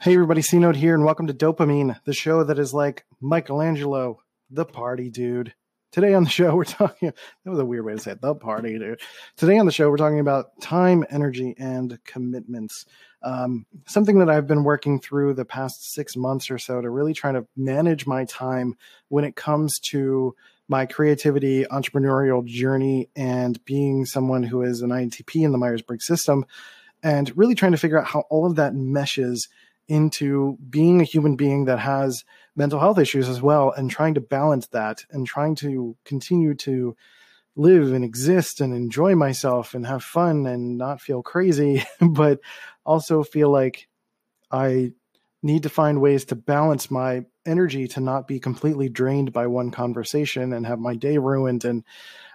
Hey everybody, C Note here, and welcome to Dopamine, the show that is like Michelangelo, the party dude. Today on the show, we're talking. That was a weird way to say it. The party dude. Today on the show, we're talking about time, energy, and commitments. Um, something that I've been working through the past six months or so to really try to manage my time when it comes to my creativity, entrepreneurial journey, and being someone who is an INTP in the Myers Briggs system, and really trying to figure out how all of that meshes into being a human being that has mental health issues as well and trying to balance that and trying to continue to live and exist and enjoy myself and have fun and not feel crazy but also feel like i need to find ways to balance my energy to not be completely drained by one conversation and have my day ruined and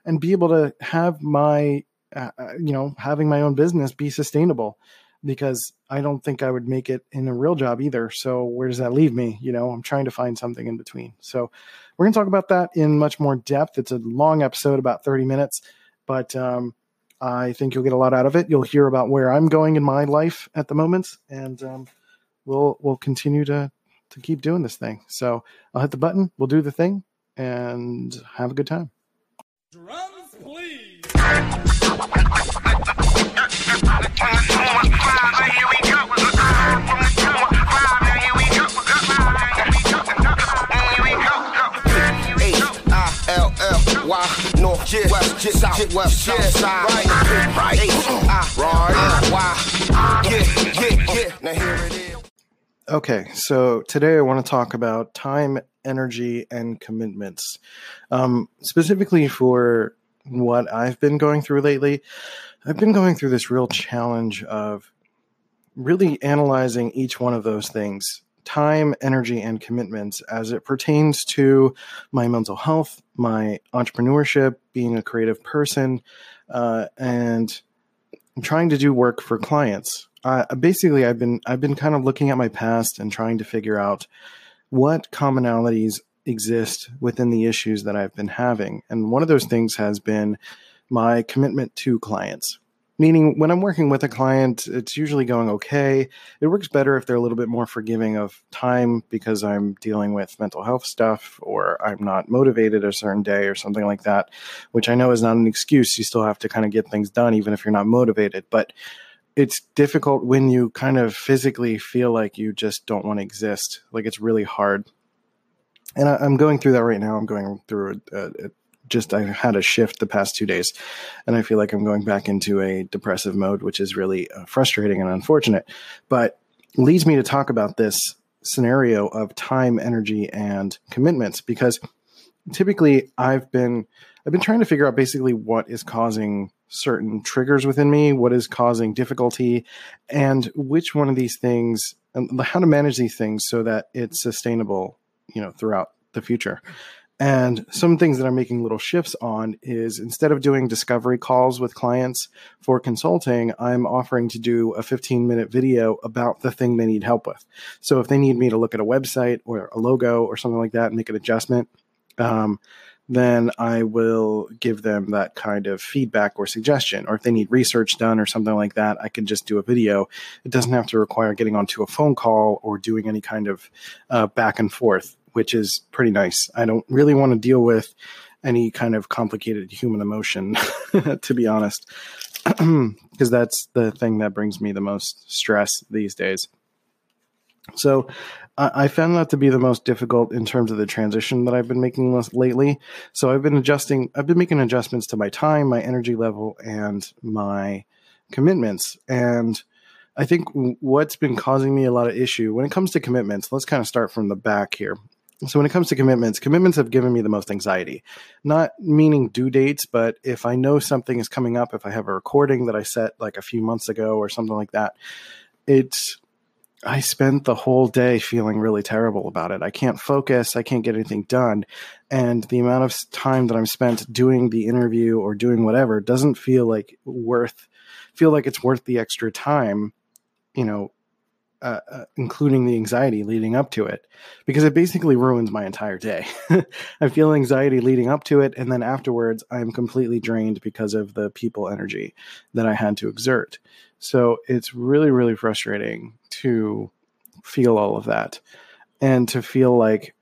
and be able to have my uh, uh you know having my own business be sustainable because I don't think I would make it in a real job either. So where does that leave me? You know, I'm trying to find something in between. So we're going to talk about that in much more depth. It's a long episode, about 30 minutes, but um, I think you'll get a lot out of it. You'll hear about where I'm going in my life at the moment, and um, we'll we'll continue to to keep doing this thing. So I'll hit the button. We'll do the thing, and have a good time. Drums, please. Right, right, right. Now here it is. Okay, so today I want to talk about time, energy, and commitments. Um, specifically for what I've been going through lately, I've been going through this real challenge of really analyzing each one of those things time, energy, and commitments as it pertains to my mental health, my entrepreneurship, being a creative person, uh, and trying to do work for clients. Uh, basically, I've been I've been kind of looking at my past and trying to figure out what commonalities exist within the issues that I've been having, and one of those things has been my commitment to clients meaning when I'm working with a client, it's usually going okay. It works better if they're a little bit more forgiving of time because I'm dealing with mental health stuff or I'm not motivated a certain day or something like that, which I know is not an excuse. You still have to kind of get things done even if you're not motivated. But it's difficult when you kind of physically feel like you just don't want to exist. Like it's really hard. And I, am going through that right now. I'm going through a, a, just I had a shift the past two days, and I feel like I'm going back into a depressive mode, which is really uh, frustrating and unfortunate. But leads me to talk about this scenario of time, energy, and commitments because typically I've been I've been trying to figure out basically what is causing certain triggers within me, what is causing difficulty, and which one of these things and how to manage these things so that it's sustainable, you know, throughout the future. And some things that I'm making little shifts on is instead of doing discovery calls with clients for consulting, I'm offering to do a 15 minute video about the thing they need help with. So if they need me to look at a website or a logo or something like that and make an adjustment, um, then I will give them that kind of feedback or suggestion. Or if they need research done or something like that, I can just do a video. It doesn't have to require getting onto a phone call or doing any kind of uh, back and forth which is pretty nice. I don't really want to deal with any kind of complicated human emotion, to be honest, because that's the thing that brings me the most stress these days. So I found that to be the most difficult in terms of the transition that I've been making lately. So I've been adjusting, I've been making adjustments to my time, my energy level, and my commitments. And I think what's been causing me a lot of issue when it comes to commitments, let's kind of start from the back here. So when it comes to commitments, commitments have given me the most anxiety. Not meaning due dates, but if I know something is coming up, if I have a recording that I set like a few months ago or something like that, it's I spent the whole day feeling really terrible about it. I can't focus, I can't get anything done, and the amount of time that I'm spent doing the interview or doing whatever doesn't feel like worth feel like it's worth the extra time, you know, uh, uh, including the anxiety leading up to it, because it basically ruins my entire day. I feel anxiety leading up to it, and then afterwards, I'm completely drained because of the people energy that I had to exert. So it's really, really frustrating to feel all of that and to feel like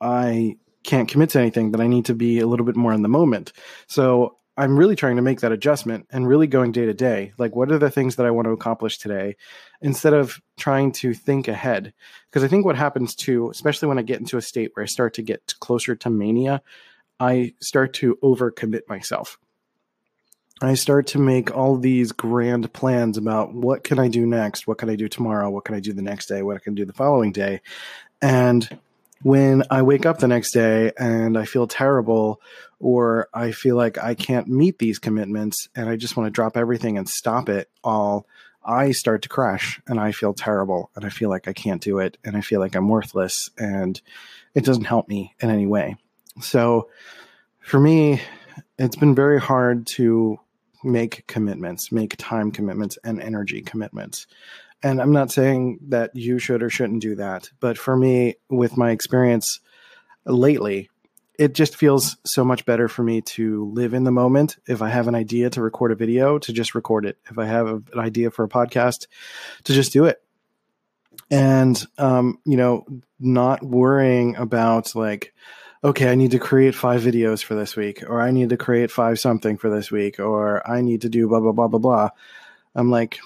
I can't commit to anything, that I need to be a little bit more in the moment. So I'm really trying to make that adjustment and really going day to day. Like, what are the things that I want to accomplish today instead of trying to think ahead? Because I think what happens too, especially when I get into a state where I start to get closer to mania, I start to overcommit myself. I start to make all these grand plans about what can I do next? What can I do tomorrow? What can I do the next day? What can I do the following day? And when I wake up the next day and I feel terrible or I feel like I can't meet these commitments and I just want to drop everything and stop it all, I start to crash and I feel terrible and I feel like I can't do it and I feel like I'm worthless and it doesn't help me in any way. So for me, it's been very hard to make commitments, make time commitments and energy commitments and I'm not saying that you should or shouldn't do that, but for me, with my experience lately, it just feels so much better for me to live in the moment. If I have an idea to record a video, to just record it. If I have an idea for a podcast, to just do it. And, um, you know, not worrying about like, okay, I need to create five videos for this week, or I need to create five something for this week, or I need to do blah, blah, blah, blah, blah. I'm like,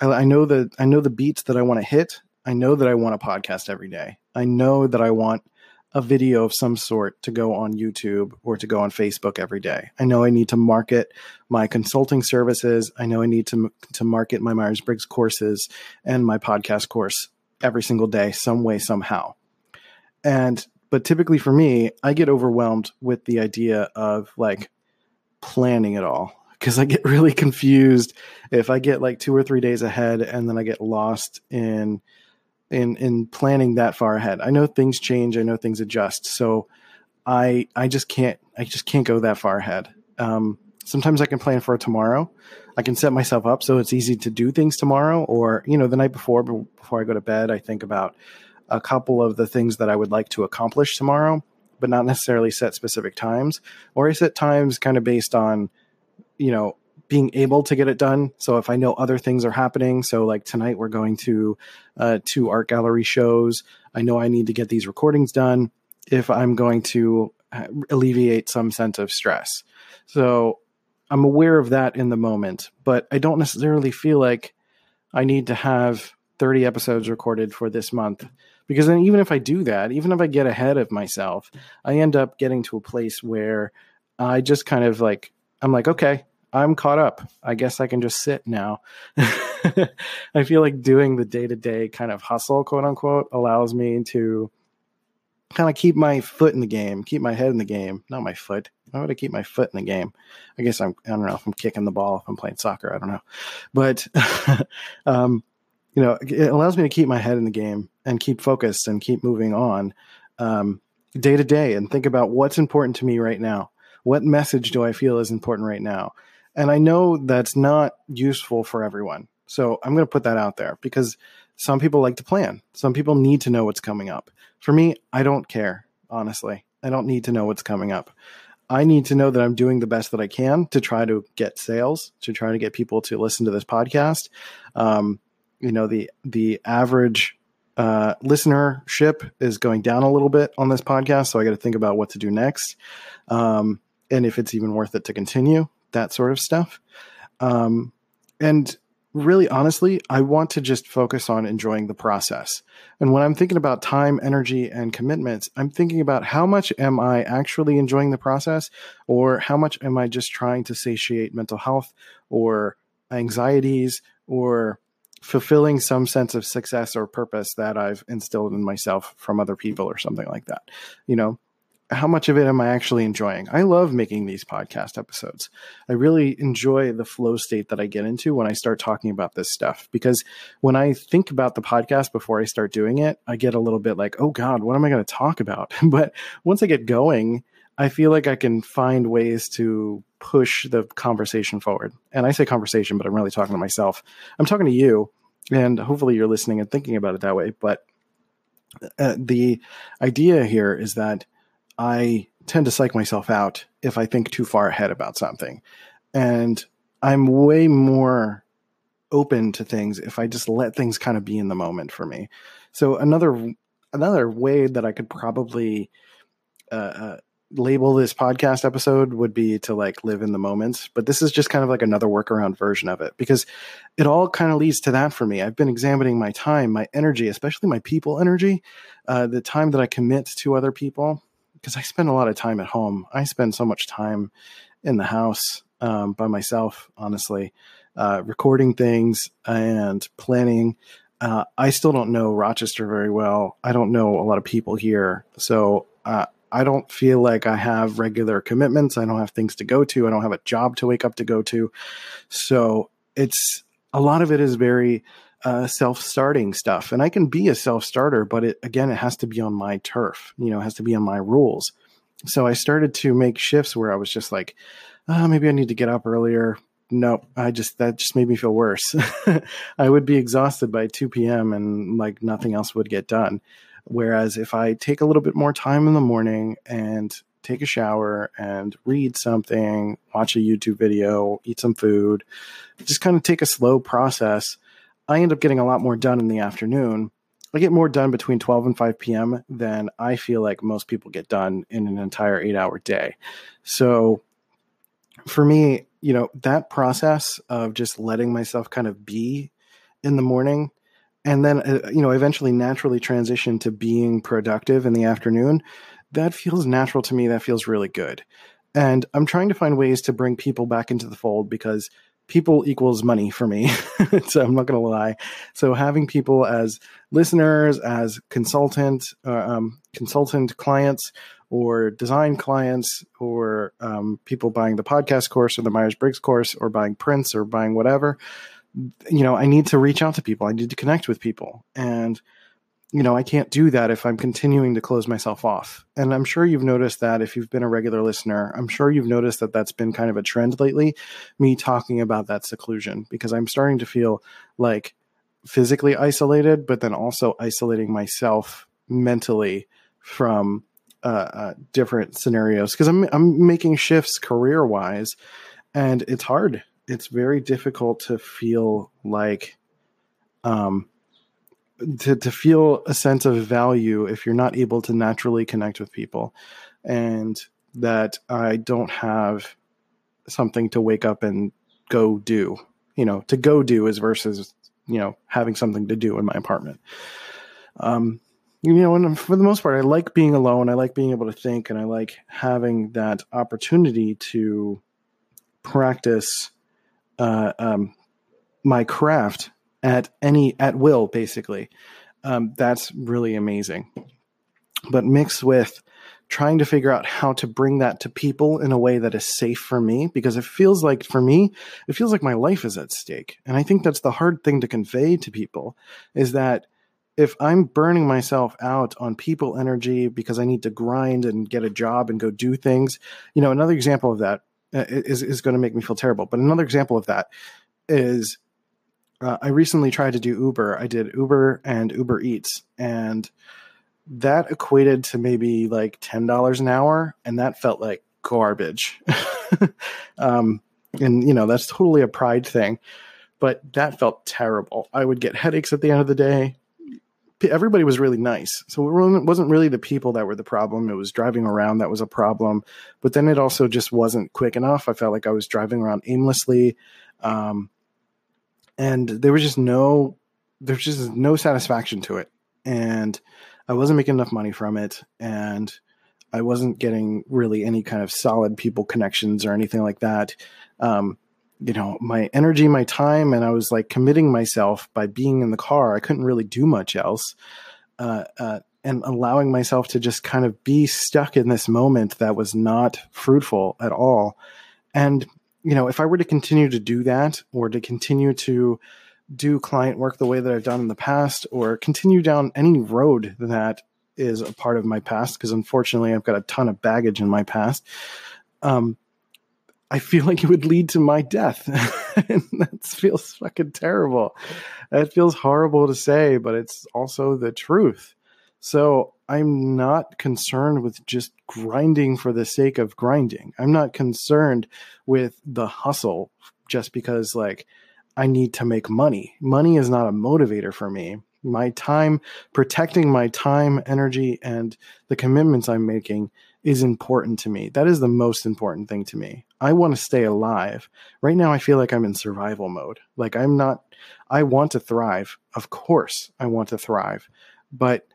I, I know that I know the beats that I want to hit. I know that I want a podcast every day. I know that I want a video of some sort to go on YouTube or to go on Facebook every day. I know I need to market my consulting services. I know I need to to market my Myers Briggs courses and my podcast course every single day, some way, somehow. And but typically for me, I get overwhelmed with the idea of like planning it all because I get really confused if I get like two or three days ahead and then I get lost in in in planning that far ahead. I know things change, I know things adjust, so I I just can't I just can't go that far ahead. Um, sometimes I can plan for tomorrow. I can set myself up so it's easy to do things tomorrow, or you know the night before before I go to bed. I think about a couple of the things that I would like to accomplish tomorrow, but not necessarily set specific times, or I set times kind of based on you know being able to get it done. So if I know other things are happening, so like tonight we're going to uh, two art gallery shows. I know I need to get these recordings done if I'm going to uh, alleviate some sense of stress. So I'm aware of that in the moment, but I don't necessarily feel like I need to have 30 episodes recorded for this month because then even if I do that, even if I get ahead of myself, I end up getting to a place where I just kind of like I'm like, okay, I'm caught up. I guess I can just sit now. I feel like doing the day to day kind of hustle, quote unquote, allows me to kind of keep my foot in the game, keep my head in the game, not my foot. Why would I keep my foot in the game? I guess I'm, I don't know if I'm kicking the ball, if I'm playing soccer, I don't know. But, um, you know, it allows me to keep my head in the game and keep focused and keep moving on day to day and think about what's important to me right now what message do I feel is important right now? And I know that's not useful for everyone. So I'm going to put that out there because some people like to plan. Some people need to know what's coming up. For me, I don't care, honestly. I don't need to know what's coming up. I need to know that I'm doing the best that I can to try to get sales, to try to get people to listen to this podcast. Um, you know, the the average uh, listenership is going down a little bit on this podcast, so I got to think about what to do next. Um, and if it's even worth it to continue, that sort of stuff. Um, and really, honestly, I want to just focus on enjoying the process. And when I'm thinking about time, energy, and commitments, I'm thinking about how much am I actually enjoying the process, or how much am I just trying to satiate mental health or anxieties or fulfilling some sense of success or purpose that I've instilled in myself from other people or something like that. You know, how much of it am I actually enjoying? I love making these podcast episodes. I really enjoy the flow state that I get into when I start talking about this stuff because when I think about the podcast before I start doing it, I get a little bit like, oh God, what am I going to talk about? but once I get going, I feel like I can find ways to push the conversation forward. And I say conversation, but I'm really talking to myself. I'm talking to you, and hopefully you're listening and thinking about it that way. But uh, the idea here is that I tend to psych myself out if I think too far ahead about something. And I'm way more open to things if I just let things kind of be in the moment for me. So another another way that I could probably uh, uh, label this podcast episode would be to like live in the moment, but this is just kind of like another workaround version of it because it all kind of leads to that for me. I've been examining my time, my energy, especially my people energy, uh, the time that I commit to other people because I spend a lot of time at home. I spend so much time in the house um, by myself, honestly, uh, recording things and planning. Uh, I still don't know Rochester very well. I don't know a lot of people here. So uh, I don't feel like I have regular commitments. I don't have things to go to. I don't have a job to wake up to go to. So it's a lot of it is very uh, self-starting stuff, and I can be a self-starter, but it again, it has to be on my turf. You know, it has to be on my rules. So I started to make shifts where I was just like, oh, maybe I need to get up earlier. No, I just that just made me feel worse. I would be exhausted by 2 p.m. and like nothing else would get done. Whereas if I take a little bit more time in the morning and take a shower and read something, watch a YouTube video, eat some food, just kind of take a slow process, I end up getting a lot more done in the afternoon. I get more done between 12 and 5 p.m. than I feel like most people get done in an entire eight hour day. So for me, you know, that process of just letting myself kind of be in the morning and then uh, you know eventually naturally transition to being productive in the afternoon that feels natural to me that feels really good and i'm trying to find ways to bring people back into the fold because people equals money for me so i'm not going to lie so having people as listeners as consultant uh, um, consultant clients or design clients or um, people buying the podcast course or the myers-briggs course or buying prints or buying whatever you know, I need to reach out to people. I need to connect with people. And, you know, I can't do that if I'm continuing to close myself off. And I'm sure you've noticed that if you've been a regular listener, I'm sure you've noticed that that's been kind of a trend lately, me talking about that seclusion, because I'm starting to feel like physically isolated, but then also isolating myself mentally from uh, uh, different scenarios because I'm I'm making shifts career wise, and it's hard it's very difficult to feel like um to, to feel a sense of value if you're not able to naturally connect with people and that i don't have something to wake up and go do you know to go do is versus you know having something to do in my apartment. Um you know and for the most part i like being alone. I like being able to think and i like having that opportunity to practice uh, um, my craft at any at will, basically. Um, that's really amazing. But mixed with trying to figure out how to bring that to people in a way that is safe for me because it feels like for me it feels like my life is at stake and i think that's the hard thing to convey to people is that if i'm burning myself out on people energy because i need to grind and get a job and go do things you know another example of that uh, is is going to make me feel terrible. But another example of that is uh, I recently tried to do Uber. I did Uber and Uber Eats, and that equated to maybe like ten dollars an hour, and that felt like garbage. um, and you know that's totally a pride thing, but that felt terrible. I would get headaches at the end of the day everybody was really nice. So it wasn't really the people that were the problem. It was driving around that was a problem. But then it also just wasn't quick enough. I felt like I was driving around aimlessly. Um, and there was just no, there's just no satisfaction to it. And I wasn't making enough money from it. And I wasn't getting really any kind of solid people connections or anything like that. Um, you know my energy my time and i was like committing myself by being in the car i couldn't really do much else uh, uh, and allowing myself to just kind of be stuck in this moment that was not fruitful at all and you know if i were to continue to do that or to continue to do client work the way that i've done in the past or continue down any road that is a part of my past because unfortunately i've got a ton of baggage in my past um, I feel like it would lead to my death. and that feels fucking terrible. That feels horrible to say, but it's also the truth. So I'm not concerned with just grinding for the sake of grinding. I'm not concerned with the hustle just because, like, I need to make money. Money is not a motivator for me. My time, protecting my time, energy, and the commitments I'm making is important to me. That is the most important thing to me. I want to stay alive. Right now, I feel like I'm in survival mode. Like I'm not, I want to thrive. Of course, I want to thrive. But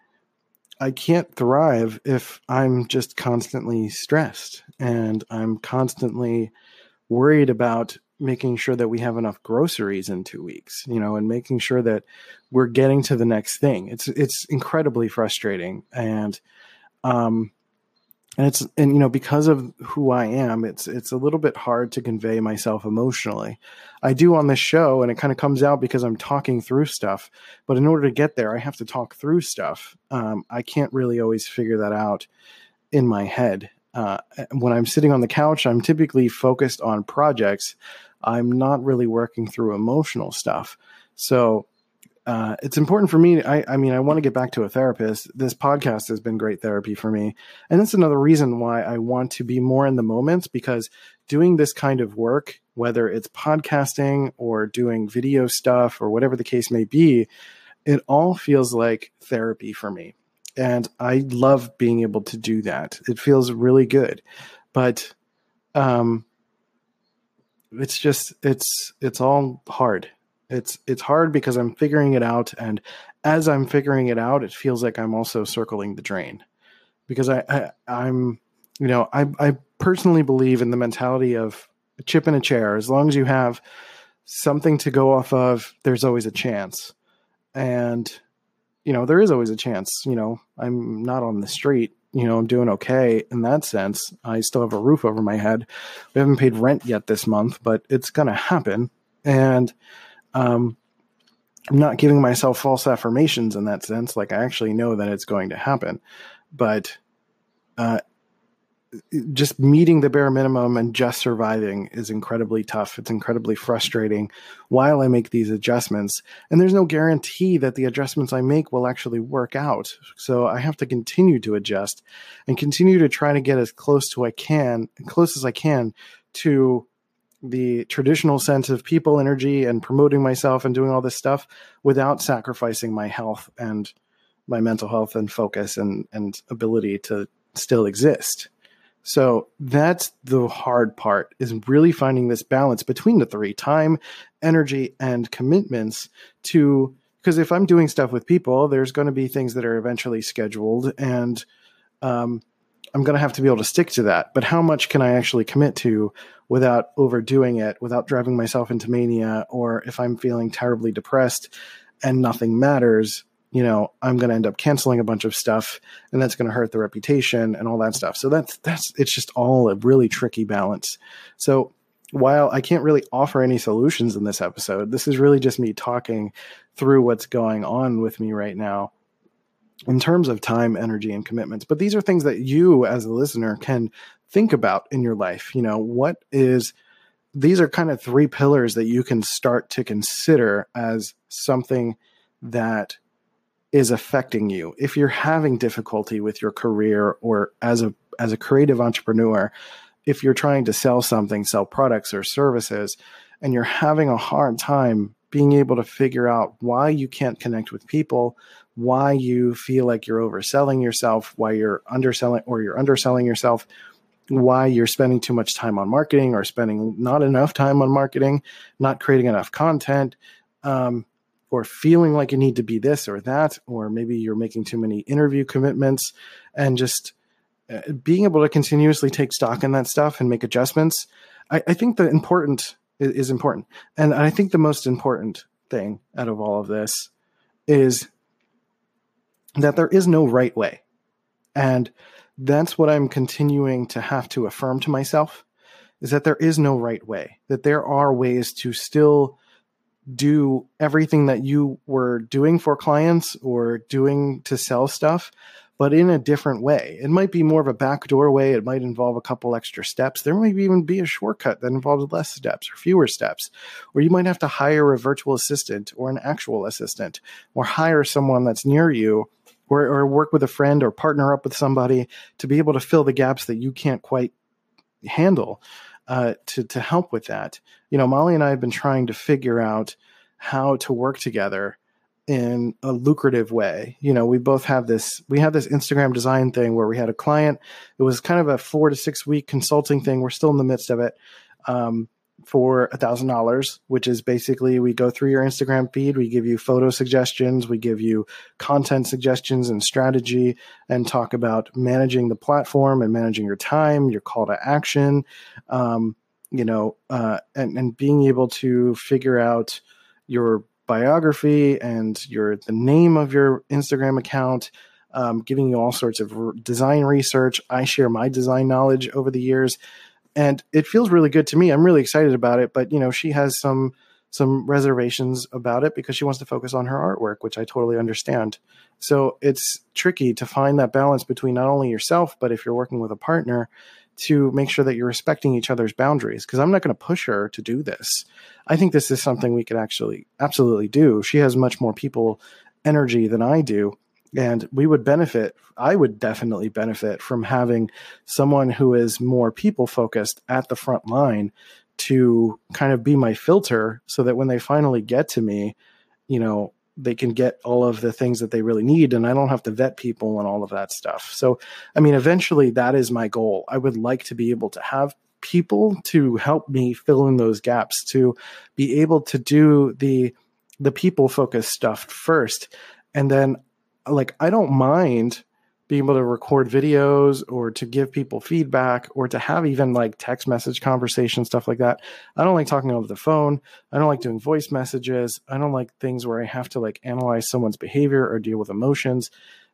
I can't thrive if I'm just constantly stressed and I'm constantly worried about making sure that we have enough groceries in two weeks, you know, and making sure that we're getting to the next thing. It's it's incredibly frustrating, and um, and it's and you know because of who I am, it's it's a little bit hard to convey myself emotionally. I do on this show, and it kind of comes out because I'm talking through stuff. But in order to get there, I have to talk through stuff. Um, I can't really always figure that out in my head. Uh, when I'm sitting on the couch, I'm typically focused on projects. I'm not really working through emotional stuff. So uh, it's important for me. I, I mean, I want to get back to a therapist. This podcast has been great therapy for me. And that's another reason why I want to be more in the moment because doing this kind of work, whether it's podcasting or doing video stuff or whatever the case may be, it all feels like therapy for me. And I love being able to do that. It feels really good. But um, it's just, it's, it's all hard it's it's hard because I'm figuring it out, and as I'm figuring it out, it feels like I'm also circling the drain because I, I I'm you know I I personally believe in the mentality of a chip in a chair. As long as you have something to go off of, there's always a chance, and you know there is always a chance. You know I'm not on the street you know, I'm doing okay in that sense. I still have a roof over my head. We haven't paid rent yet this month, but it's going to happen. And um, I'm not giving myself false affirmations in that sense. Like I actually know that it's going to happen, but uh, just meeting the bare minimum and just surviving is incredibly tough. It's incredibly frustrating while I make these adjustments. And there's no guarantee that the adjustments I make will actually work out. So I have to continue to adjust and continue to try to get as close to I can, close as I can to the traditional sense of people energy and promoting myself and doing all this stuff without sacrificing my health and my mental health and focus and and ability to still exist. So that's the hard part is really finding this balance between the three time, energy, and commitments to because if I'm doing stuff with people, there's going to be things that are eventually scheduled and um, I'm going to have to be able to stick to that. But how much can I actually commit to without overdoing it, without driving myself into mania, or if I'm feeling terribly depressed and nothing matters, you know, I'm going to end up canceling a bunch of stuff, and that's going to hurt the reputation and all that stuff. So that's that's it's just all a really tricky balance. So while I can't really offer any solutions in this episode, this is really just me talking through what's going on with me right now in terms of time, energy, and commitments. But these are things that you, as a listener, can think about in your life. You know, what is, these are kind of three pillars that you can start to consider as something that is affecting you. If you're having difficulty with your career or as a, as a creative entrepreneur, if you're trying to sell something, sell products or services, and you're having a hard time being able to figure out why you can't connect with people, why you feel like you're overselling yourself, why you're underselling or you're underselling yourself, why you're spending too much time on marketing or spending not enough time on marketing, not creating enough content, um, or feeling like you need to be this or that, or maybe you're making too many interview commitments and just uh, being able to continuously take stock in that stuff and make adjustments. I, I think the important is, is important. And I think the most important thing out of all of this is that there is no right way. And that's what I'm continuing to have to affirm to myself is that there is no right way, that there are ways to still do everything that you were doing for clients or doing to sell stuff, but in a different way. It might be more of a backdoor way. It might involve a couple extra steps. There might even be a shortcut that involves less steps or fewer steps. Or you might have to hire a virtual assistant or an actual assistant or hire someone that's near you or, or work with a friend or partner up with somebody to be able to fill the gaps that you can't quite handle. uh, to to help with that. You know, Molly and I have been trying to figure out how to work together in a lucrative way. You know, we both have this we have this Instagram design thing where we had a client. It was kind of a four to six week consulting thing. We're still in the midst of it. Um, for a thousand dollars, which is basically we go through your Instagram feed, we give you photo suggestions, we give you content suggestions and strategy, and talk about managing the platform and managing your time, your call to action, um, you know, uh, and and being able to figure out your biography and your the name of your Instagram account. Um, giving you all sorts of design research. I share my design knowledge over the years and it feels really good to me. I'm really excited about it, but you know, she has some some reservations about it because she wants to focus on her artwork, which I totally understand. So it's tricky to find that balance between not only yourself, but if you're working with a partner, to make sure that you're respecting each other's boundaries. Because I'm not going to push her to do this. I think this is something we could actually absolutely do. She has much more people energy than I do and we would benefit i would definitely benefit from having someone who is more people focused at the front line to kind of be my filter so that when they finally get to me you know they can get all of the things that they really need and i don't have to vet people and all of that stuff. So i mean eventually that is my goal. I would like to be able to have people to help me fill in those gaps to be able to do the the people focused stuff first. And then like I don't mind being able to record videos or to give people feedback or to have even like text message conversation stuff like that. I don't like talking over the phone. I don't like doing voice messages. I don't like things where I have to like analyze someone's behavior or deal with emotions.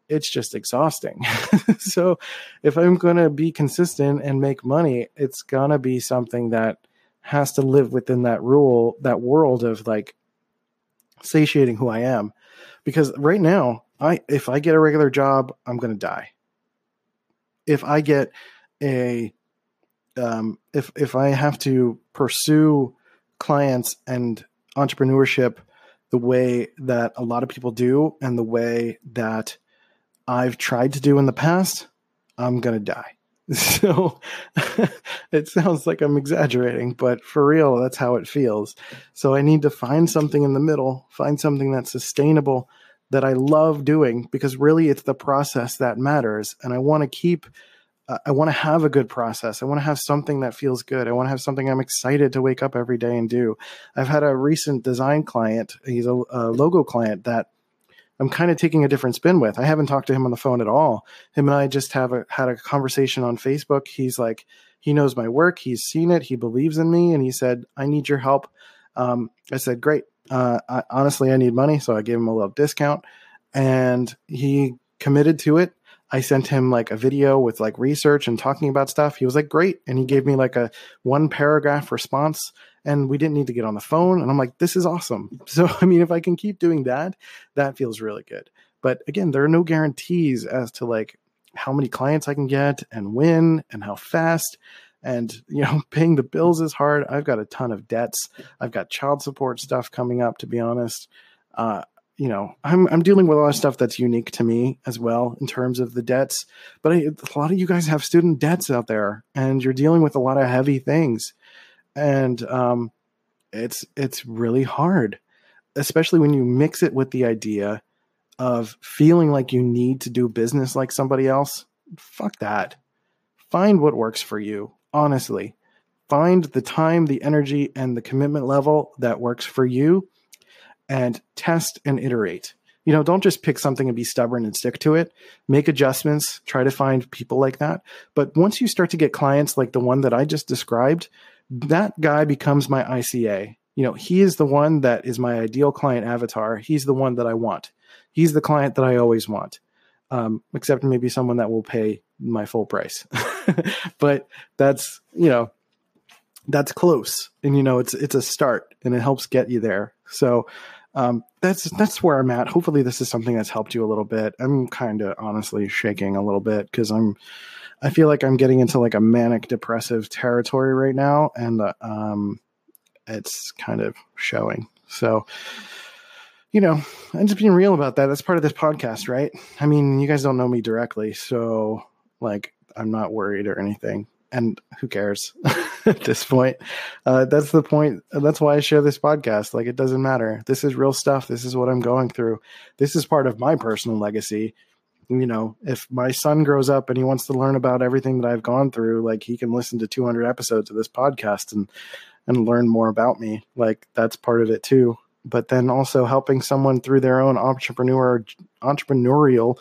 It's just exhausting. so if I'm going to be consistent and make money, it's going to be something that has to live within that rule, that world of like satiating who I am. Because right now, I if I get a regular job, I'm going to die. If I get a um, if if I have to pursue clients and entrepreneurship the way that a lot of people do and the way that I've tried to do in the past, I'm going to die. So it sounds like I'm exaggerating, but for real, that's how it feels. So I need to find something in the middle, find something that's sustainable that I love doing because really it's the process that matters. And I want to keep, uh, I want to have a good process. I want to have something that feels good. I want to have something I'm excited to wake up every day and do. I've had a recent design client, he's a, a logo client that I'm kind of taking a different spin with. I haven't talked to him on the phone at all. Him and I just have a, had a conversation on Facebook. He's like, he knows my work. He's seen it. He believes in me. And he said, I need your help. Um, I said, great. Uh, I, honestly, I need money, so I gave him a little discount, and he committed to it. I sent him like a video with like research and talking about stuff. He was like, great. And he gave me like a one paragraph response and we didn't need to get on the phone. And I'm like, this is awesome. So, I mean, if I can keep doing that, that feels really good. But again, there are no guarantees as to like how many clients I can get and when and how fast and you know paying the bills is hard. I've got a ton of debts. I've got child support stuff coming up to be honest. Uh, you know I'm, I'm dealing with a lot of stuff that's unique to me as well in terms of the debts but I, a lot of you guys have student debts out there and you're dealing with a lot of heavy things. And um, it's it's really hard especially when you mix it with the idea of feeling like you need to do business like somebody else. Fuck that. Find what works for you honestly. Find the time, the energy, and the commitment level that works for you and test and iterate. You know, don't just pick something and be stubborn and stick to it. Make adjustments, try to find people like that. But once you start to get clients like the one that I just described, that guy becomes my ICA. You know, he is the one that is my ideal client avatar. He's the one that I want. He's the client that I always want um, except maybe someone that will pay my full price. but that's you know that's close, and you know it's it's a start, and it helps get you there. So um, that's that's where I'm at. Hopefully, this is something that's helped you a little bit. I'm kind of honestly shaking a little bit because I'm I feel like I'm getting into like a manic depressive territory right now, and uh, um, it's kind of showing. So you know, I'm just being real about that. That's part of this podcast, right? I mean, you guys don't know me directly, so like I'm not worried or anything. and who cares at this point? Uh, that's the point. That's why I share this podcast. Like, it doesn't matter. This is real stuff. This is what I'm going through. This is part of my personal legacy. You know, if my son grows up and he wants to learn about everything that I've gone through, like he can listen to 200 episodes of this podcast and and learn more about me. Like that's part of it too. But then also helping someone through their own entrepreneur entrepreneurial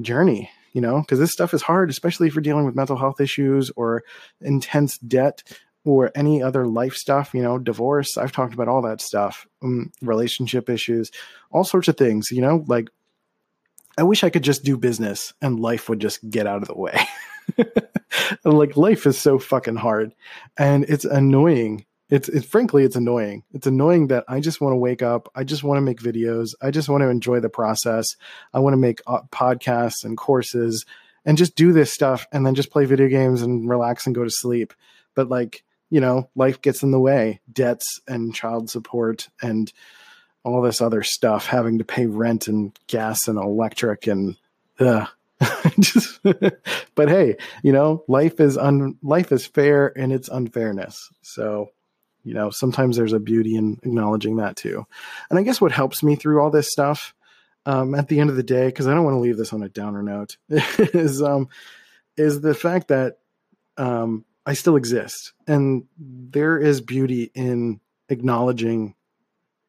journey you know, because this stuff is hard, especially if you're dealing with mental health issues or intense debt or any other life stuff, you know, divorce. I've talked about all that stuff, um, relationship issues, all sorts of things, you know, like I wish I could just do business and life would just get out of the way. like life is so fucking hard and it's annoying it's, it's frankly it's annoying. It's annoying that i just want to wake up i just want to make videos i just want to enjoy the process i want to make uh, podcasts and courses and just do this stuff and then just play video games and relax and go to sleep. But like you know life gets in the way. Debts and child support and all this other stuff having to pay rent and gas and electric and uh, just, but hey you know life is un life is fair in its unfairness. So you know sometimes there's a beauty in acknowledging that too. And i guess what helps me through all this stuff um, at the end of the day because i don't want to leave this on a downer note is um, is the fact that um, i still exist. And there is beauty in acknowledging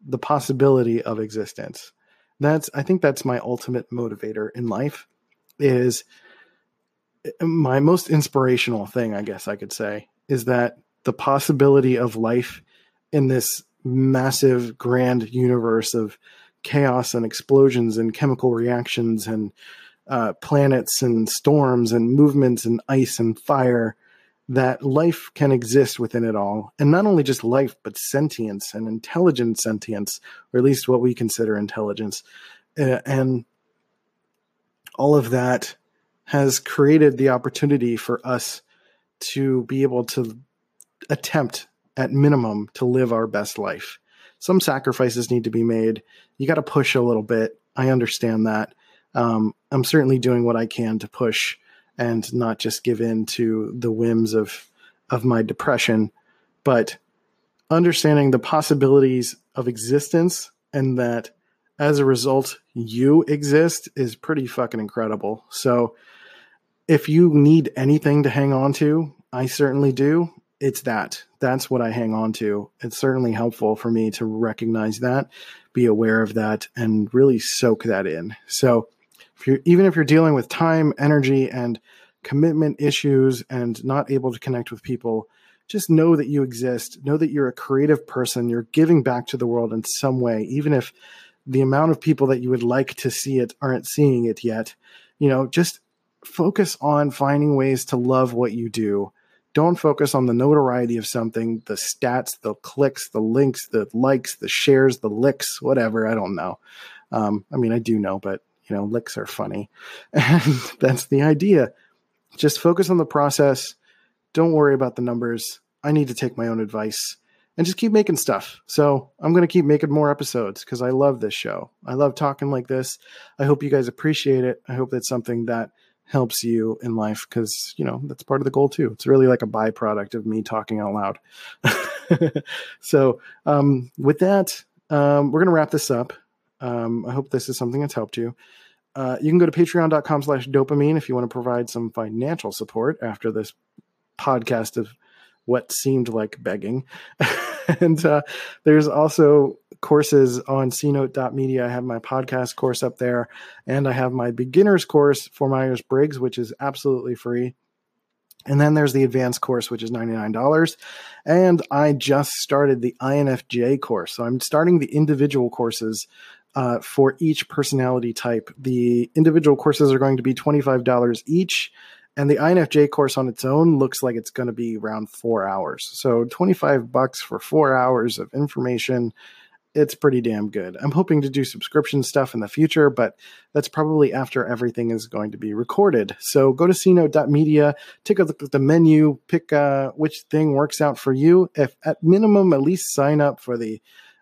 the possibility of existence. That's i think that's my ultimate motivator in life is my most inspirational thing i guess i could say is that the possibility of life in this massive grand universe of chaos and explosions and chemical reactions and uh, planets and storms and movements and ice and fire that life can exist within it all. And not only just life but sentience and intelligent sentience or at least what we consider intelligence. Uh, and all of that has created the opportunity for us to be able to attempt at minimum to live our best life. Some sacrifices need to be made. You got to push a little bit. I understand that. Um, I'm certainly doing what I can to push and not just give in to the whims of of my depression, but understanding the possibilities of existence and that as a result you exist is pretty fucking incredible. So if you need anything to hang on to, I certainly do it's that. That's what I hang on to. It's certainly helpful for me to recognize that, be aware of that, and really soak that in. So, if you're, even if you're dealing with time, energy, and commitment issues and not able to connect with people, just know that you exist. Know that you're a creative person. You're giving back to the world in some way, even if the amount of people that you would like to see it aren't seeing it yet. You know, just focus on finding ways to love what you do don't focus on the notoriety of something, the stats, the clicks, the links, the likes, the shares, the licks, whatever. I don't know. Um, I mean, I do know, but you know, licks are funny. And that's the idea. Just focus on the process. Don't worry about the numbers. I need to take my own advice and just keep making stuff. So I'm going to keep making more episodes because I love this show. I love talking like this. I hope you guys appreciate it. I hope that's something that helps you in life because you know that's part of the goal too. It's really like a byproduct of me talking out loud. So um, with that um, we're going to wrap this up. Um, i hope this is something that's helped you. Uh, you can go to patreon.com slash dopamine if you want to provide some financial support after this podcast of what seemed like begging and uh, there's also courses on cnote.media. I have my podcast course up there, and I have my beginner's course for Myers Briggs, which is absolutely free. And then there's the advanced course, which is $99. And I just started the INFJ course. So I'm starting the individual courses uh, for each personality type. The individual courses are going to be $25 each. And the INFJ course on its own looks like it's going to be around four hours. So 25 bucks for four hours of information it's pretty damn good. I'm hoping to do subscription stuff in the future, but that's probably after everything is going to be recorded. So go to cnote.media, take a look at the menu, pick uh, which thing works out for you. If at minimum, at least sign up for the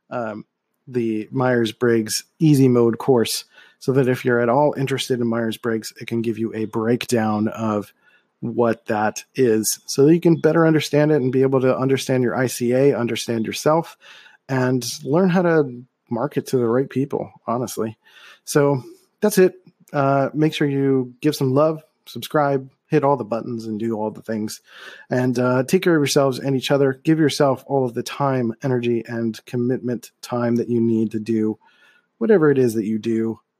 um, the Myers Briggs Easy Mode course, so that if you're at all interested in Myers Briggs, it can give you a breakdown of what that is so that you can better understand it and be able to understand your ICA, understand yourself, and learn how to market to the right people, honestly. So that's it. Uh, make sure you give some love, subscribe, hit all the buttons, and do all the things. And uh, take care of yourselves and each other. Give yourself all of the time, energy, and commitment time that you need to do whatever it is that you do.